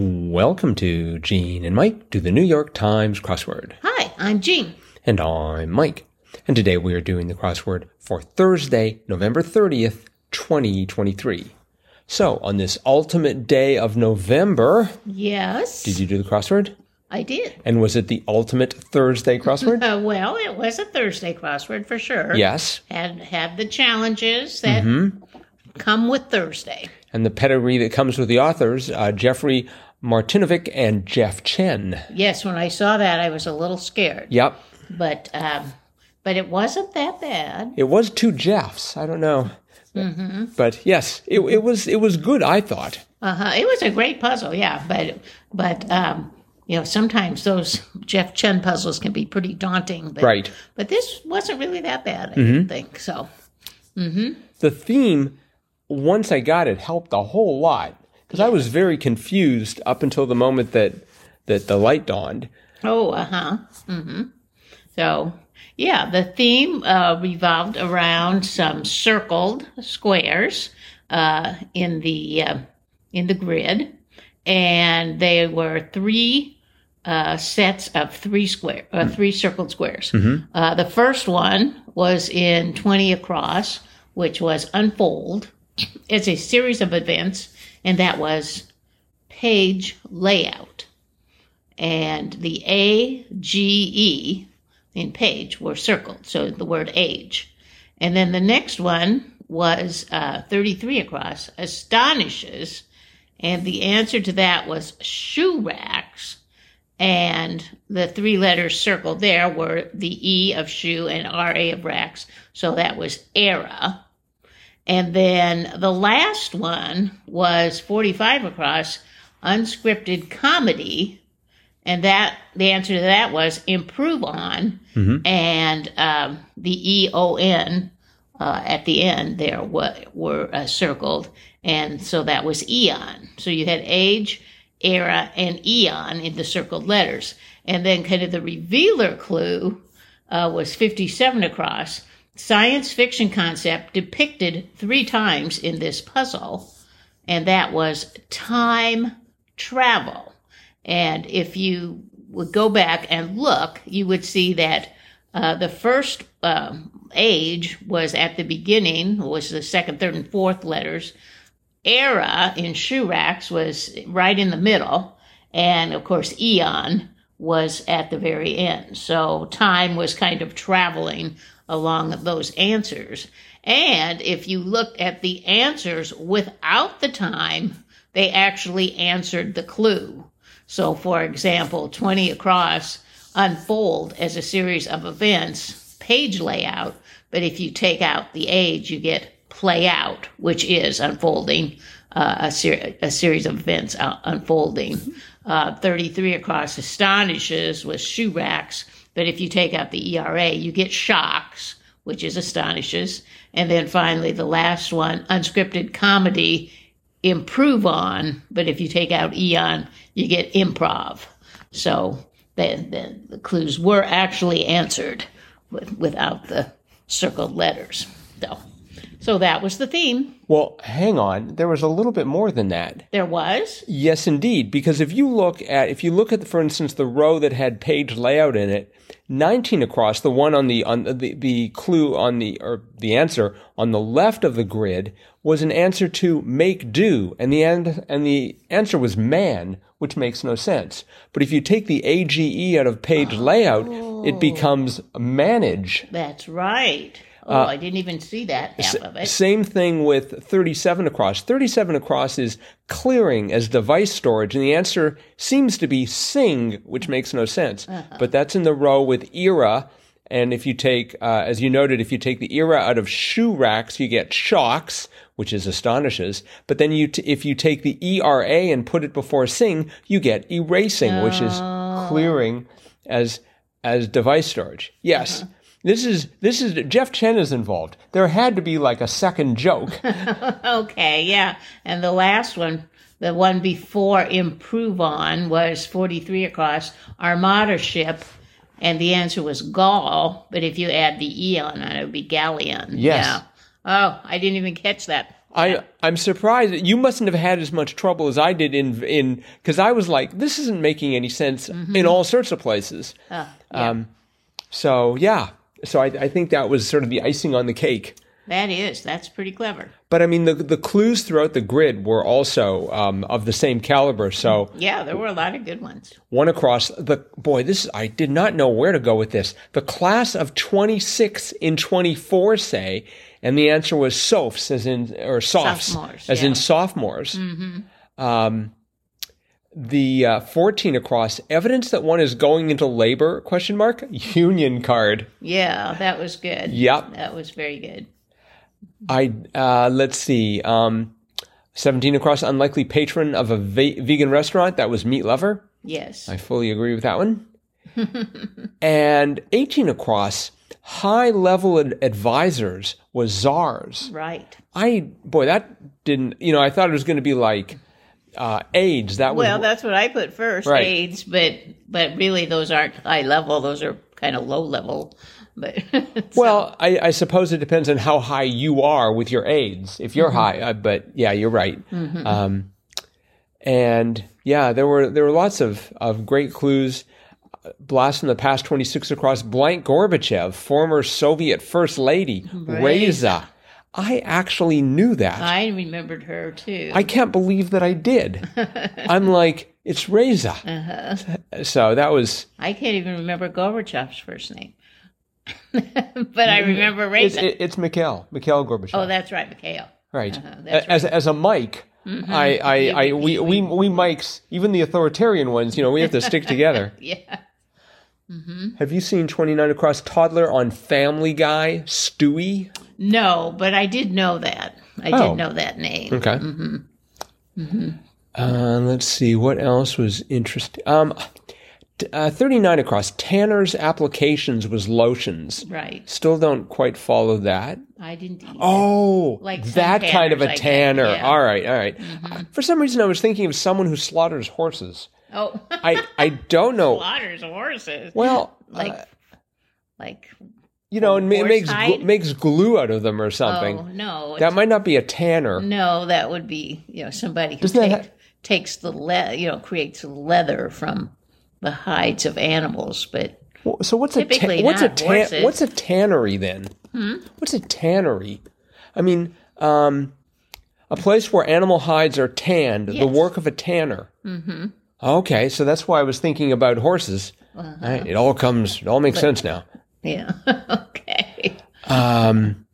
Welcome to Gene and Mike do the New York Times crossword. Hi, I'm Gene. And I'm Mike. And today we are doing the crossword for Thursday, November 30th, 2023. So, on this ultimate day of November, Yes, did you do the crossword? I did. And was it the ultimate Thursday crossword? Uh, well, it was a Thursday crossword for sure. yes. Had had the challenges that Mm-hmm. come with Thursday. And the pedigree that comes with the authors, uh, Jeffrey Martinovic and Jeff Chen. Yes, when I saw that, I was a little scared. Yep. But um, but it wasn't that bad. It was two Jeffs. I don't know. Mm-hmm. But yes, it, it was it was good, I thought. Uh huh. It was a great puzzle, yeah. But but um, you know, sometimes those Jeff Chen puzzles can be pretty daunting. But, Right. Mm-hmm. But this wasn't really that bad. I didn't think so. the theme, once I got it, helped a whole lot because I was very confused up until the moment that that the light dawned. Oh, uh huh. Mm-hmm. So, yeah, the theme uh, revolved around some circled squares uh, in the uh, in the grid, and they were three uh, sets of three square, uh, three circled squares. Uh, the first one was in twenty across, which was unfold. It's a series of events, and that was page layout and the A, G, E in page were circled, so the word age. And then the next one was uh, 33 across, astonishes, and the answer to that was shoe racks. And the three letters circled there were the E of shoe and RA of racks, so that was era. And then the last one was 45 across, unscripted comedy, and that the answer to that was improve on. And um, the e-o-n uh, at the end there were, were uh, circled. And so that was eon so you had age era and eon in the circled letters. And then kind of the revealer clue uh, was 57 across science fiction concept depicted three times in this puzzle and that was time travel and if you would go back and look, you would see that uh, the first um, age was at the beginning, was the second, third, and fourth letters. Era in shoe racks was right in the middle. And of course, eon was at the very end. So time was kind of traveling along those answers. And if you looked at the answers without the time, they actually answered the clue. So, for example, 20 across unfold as a series of events, page layout, but if you take out the age, you get play out, which is unfolding uh, a, ser- a series of events uh, unfolding. Uh, 33 across astonishes with shoe racks, but if you take out the ERA, you get shocks, which is astonishes. And then finally, the last one, unscripted comedy, improve on, but if you take out eon, you get improv. So the, the, the clues were actually answered with, without the circled letters. So, so that was the theme. Well, hang on, there was a little bit more than that. There was. Yes, indeed. Because if you look at, if you look at, for instance, the row that had page layout in it, 19 across, the one on the, on the, the clue on the, or the answer on the left of the grid was an answer to make do. And the end, and the answer was man, which makes no sense. But if you take the AGE out of page layout, it oh. becomes manage. That's right. Oh, I didn't even see that half of it. Same thing with 37 across. 37 across is clearing as device storage, and the answer seems to be sing, which makes no sense. Uh-huh. But that's in the row with era. And if you take, uh, as you noted, if you take the era out of shoe racks, you get shocks, which is astonishes. But then you, t- if you take the ERA and put it before sing, you get erasing, which is oh. clearing as as device storage. Yes. Uh-huh. This is this is Jeff Chen is involved. There had to be like a second joke. Okay, yeah. And the last one, the one before improve on was 43 across Armada ship. And the answer was Gaul, but if you add the E on it, it would be Galleon. Yes. Yeah. Oh, I didn't even catch that. I I'm surprised you mustn't have had as much trouble as I did in in because I was like this isn't making any sense in all sorts of places. Uh, yeah, Um, so yeah, so I, I think that was sort of the icing on the cake. that is. That's pretty clever. But I mean the the clues throughout the grid were also um, of the same caliber. So Yeah, there were a lot of good ones. one across the boy this I did not know where to go with this. The class of 26 in 24 say and the answer was sophs as in or softs Sophomores, as yeah. in sophomores. Um, the uh, 14 across evidence that one is going into labor question mark union card. Yeah, that was good. Yep. That was very good. I uh, let's see. Um, 17 across unlikely patron of a ve- vegan restaurant that was meat lover. Yes. I fully agree with that one. and 18 across, high level ad- advisors was czars. right. I, boy, that didn't, you know, I thought it was going to be like uh, AIDS. That was, Well, that's what I put first, Right. AIDS, but but really those aren't high level. Those are kind of low level. But well, I, I suppose it depends on how high you are with your AIDS. If you're high, uh, but yeah, you're right. Um, and yeah, there were there were lots of, of great clues. Blast from the past 26 across blank Gorbachev, former Soviet First Lady, Raisa. I actually knew that. I remembered her too. I can't believe that I did. I'm like, it's Raisa. So that was I can't even remember Gorbachev's first name, but I remember it's, Raisa. it, it's Mikhail, Mikhail Gorbachev. oh, that's right, Mikhail. Right. Uh-huh, that's as as a mic, I I, I we, we we mics, even the authoritarian ones, you know, we have to stick together. Yeah. Have you seen 29 Across Toddler on Family Guy, Stewie? No, but I did know that. I Oh. did know that name. Okay. Uh, let's see what else was interesting. Um, uh, 39 Across Tanner's applications was lotions. Right. Still don't quite follow that. I didn't. Either. Oh, Like that kind of a a I guess, tanner. yeah. Mm-hmm. All right, all right. For some reason, I was thinking of someone who slaughters horses. Oh, I I don't know. slaughters horses. Well, like, uh, like. you know, it, ma- makes gl- makes glue out of them or something. Oh no, that might not be a tanner. no, that would be you know somebody who take, ha- takes the le- you know creates leather from the hides of animals, but So what's a ta- what's a not tan- horses. Hmm? what's a tannery then? What's a tannery? I mean, um, a place where animal hides are tanned, the work of a tanner. Mm-hmm. Okay, so that's why I was thinking about horses. Uh-huh. Right, it all comes, it all makes sense now. yeah, okay. Um,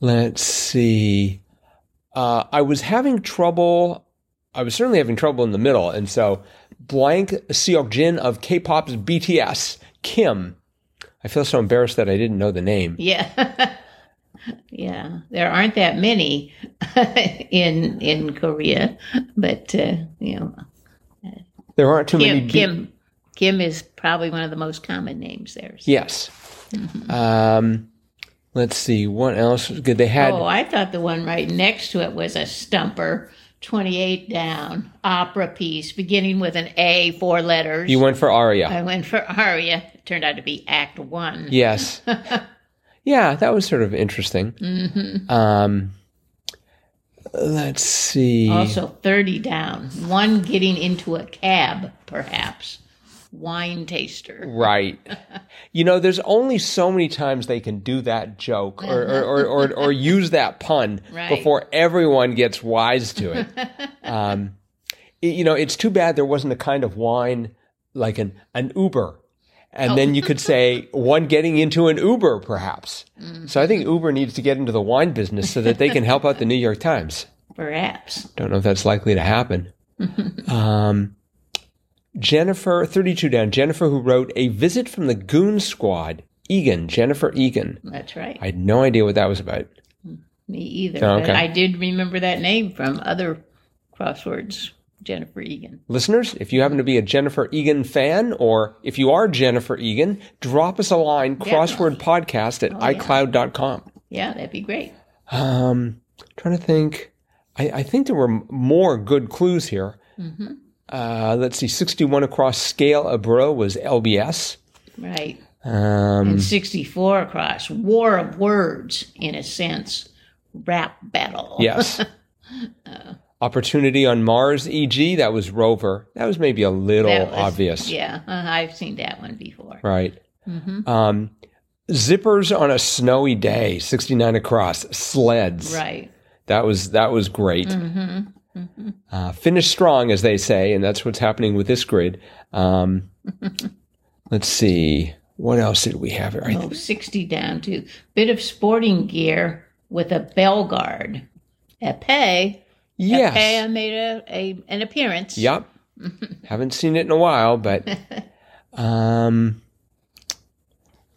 Let's see. Uh, I was having trouble. I was certainly having trouble in the middle, and so blank Seokjin of K-pop's BTS, Kim. I feel so embarrassed that I didn't know the name. Yeah. yeah. There aren't that many in in Korea, but uh, you know, There aren't too many. Kim Kim Kim is probably one of the most common names there. So- yes. Um, let's see. What else was good? They had. Oh, I thought the one right next to it was a stumper. 28 down, opera piece beginning with an A, four letters. you went for Aria. I went for aria. It turned out to be Act One. Yes. yeah, that was sort of interesting. Mm-hmm. Um, let's see. Also, 30 down, one getting into a cab, perhaps. Wine taster. Right. You know, there's only so many times they can do that joke or, or, or, or, or use that pun Right. before everyone gets wise to it. um, it- You know, it's too bad there wasn't a kind of wine like an, an Uber. And then you could say one getting into an Uber, perhaps. So I think Uber needs to get into the wine business so that they can help out the New York Times. Perhaps. Don't know if that's likely to happen. um, Jennifer, 32 down, Jennifer, who wrote A Visit from the Goon Squad, Egan, Jennifer Egan. That's right. I had no idea what that was about. Me either. Oh, But okay. I did remember that name from other crosswords. Jennifer Egan. Listeners, if you happen to be a Jennifer Egan fan, or if you are Jennifer Egan, drop us a line, crossword podcast at yeah. iCloud.com. Yeah, that'd be great. Um, trying to think. I, I think there were more good clues here. Uh, let's see. 61 across scale abro was LBS. Right. Um, And 64 across. War of words, in a sense. rap battle. Yes. Opportunity on Mars, e.g., that was Rover. That was maybe a little was- obvious. Yeah, uh, I've seen that one before. Right. Um, zippers on a snowy day, 69 across, sleds. Right. That was that was great. Uh, finish strong, as they say, and that's what's happening with this grid. Um, let's see. What else did we have here? Oh, 60 down to bit of sporting gear with a bell guard. Epee. yes. Epee I made a, a an appearance. Yep. Haven't seen it in a while, but um,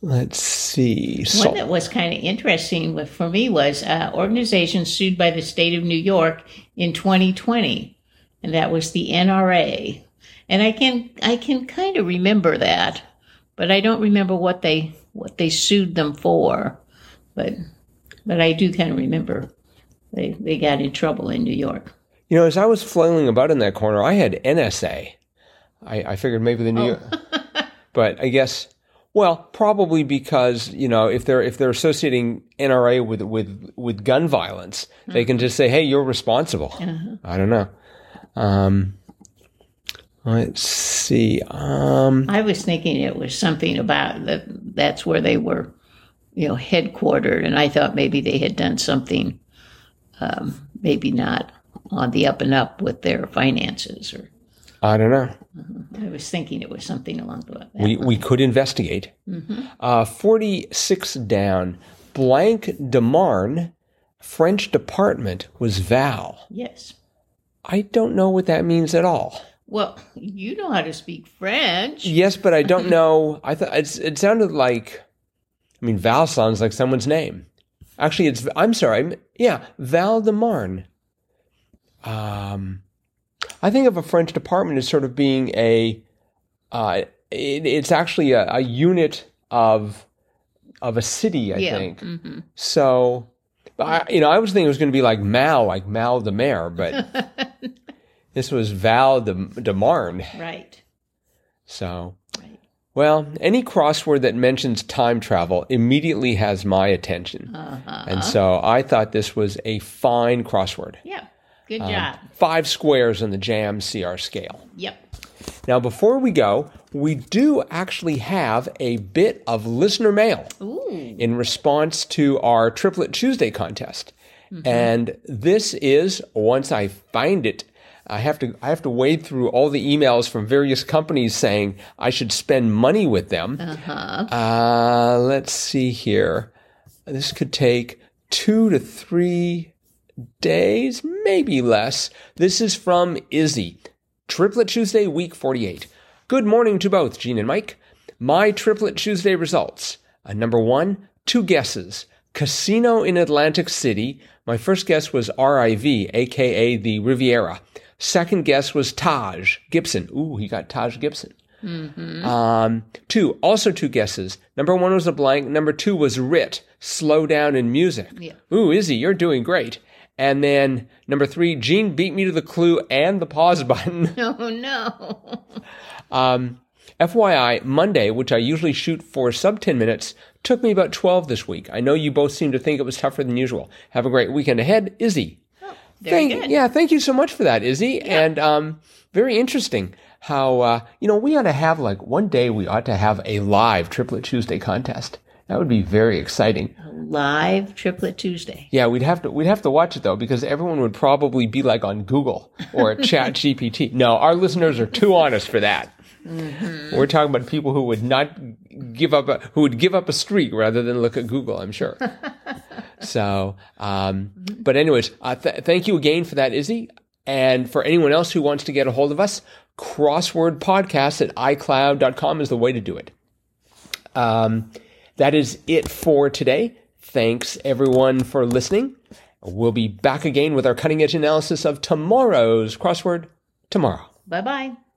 let's see. One that was kind of interesting with, for me was uh, organization sued by the state of New York in 2020, and that was the NRA. And I can I can kind of remember that, but I don't remember what they what they sued them for. But but I do kind of remember they they got in trouble in New York. you know, as I was flailing about in that corner, I had NSA. I, I figured maybe the New York, but I guess. Well, probably because you know if they're if they're associating NRA with with with gun violence, they can just say, "Hey, you're responsible." I don't know. Um, let's see. Um, I was thinking it was something about that. That's where they were, you know, headquartered, and I thought maybe they had done something, um, maybe not on the up and up with their finances, or I don't know. I was thinking it was something along the that. We we could investigate. Uh, Forty six down. Blank de Marne, French department was Val. yes. I don't know what that means at all. Well, you know how to speak French. Yes, but I don't know. I thought it's, it sounded like. I mean, Val sounds like someone's name. Actually, it's. I'm sorry. I'm, yeah, Val de Marne. Um, I think of a French department as sort of being a. Uh, it, it's actually a, a unit of of a city. I yeah. think hmm so. I, you know, I was thinking it was going to be like Mal, like Mal the mayor, but this was Val de, de Marne. Right. So, Right. well, any crossword that mentions time travel immediately has my attention. Uh-huh. And so I thought this was a fine crossword. Yeah. Good Um, job. Five squares on the JAM CR scale. Yep. Now, before we go, we do actually have a bit of listener mail Ooh. in response to our Triplet Tuesday contest. And this is once I find it, I have to I have to wade through all the emails from various companies saying I should spend money with them. Uh-huh. Uh, let's see here. This could take two to three days, maybe less. This is from Izzy. Triplet Tuesday, week 48. Good morning to both, Gene and Mike. My Triplet Tuesday results. Uh, number one, two guesses. Casino in Atlantic City. My first guess was RIV, aka the Riviera. Second guess was Taj Gibson. Ooh, he got Taj Gibson. Um, two, also two guesses. Number one was a blank. Number two was Rit, slow down in music. Yeah. Ooh, Izzy, you're doing great. And then number three, Gene beat me to the clue and the pause button. Oh no. Um, FYI, Monday, which I usually shoot for sub 10 minutes, took me about 12 this week. I know you both seem to think it was tougher than usual. Have a great weekend ahead. Izzy. Oh, Very Thank, good. Yeah, thank you so much for that, Izzy. And um, very interesting how, uh, you know, we ought to have like one day we ought to have a live Triplet Tuesday contest. That would be very exciting. Live Triplet Tuesday. Yeah, we'd have to we'd have to watch it though because everyone would probably be like on Google or Chat GPT. No, our listeners are too honest for that. We're talking about people who would not give up a who would give up a streak rather than look at Google. I'm sure. so, um, but anyways, uh, th- thank you again for that, Izzy. And for anyone else who wants to get a hold of us, crossword podcast at iCloud.com is the way to do it. Um, that is it for today. Thanks everyone for listening. We'll be back again with our cutting edge analysis of tomorrow's crossword tomorrow. Bye bye.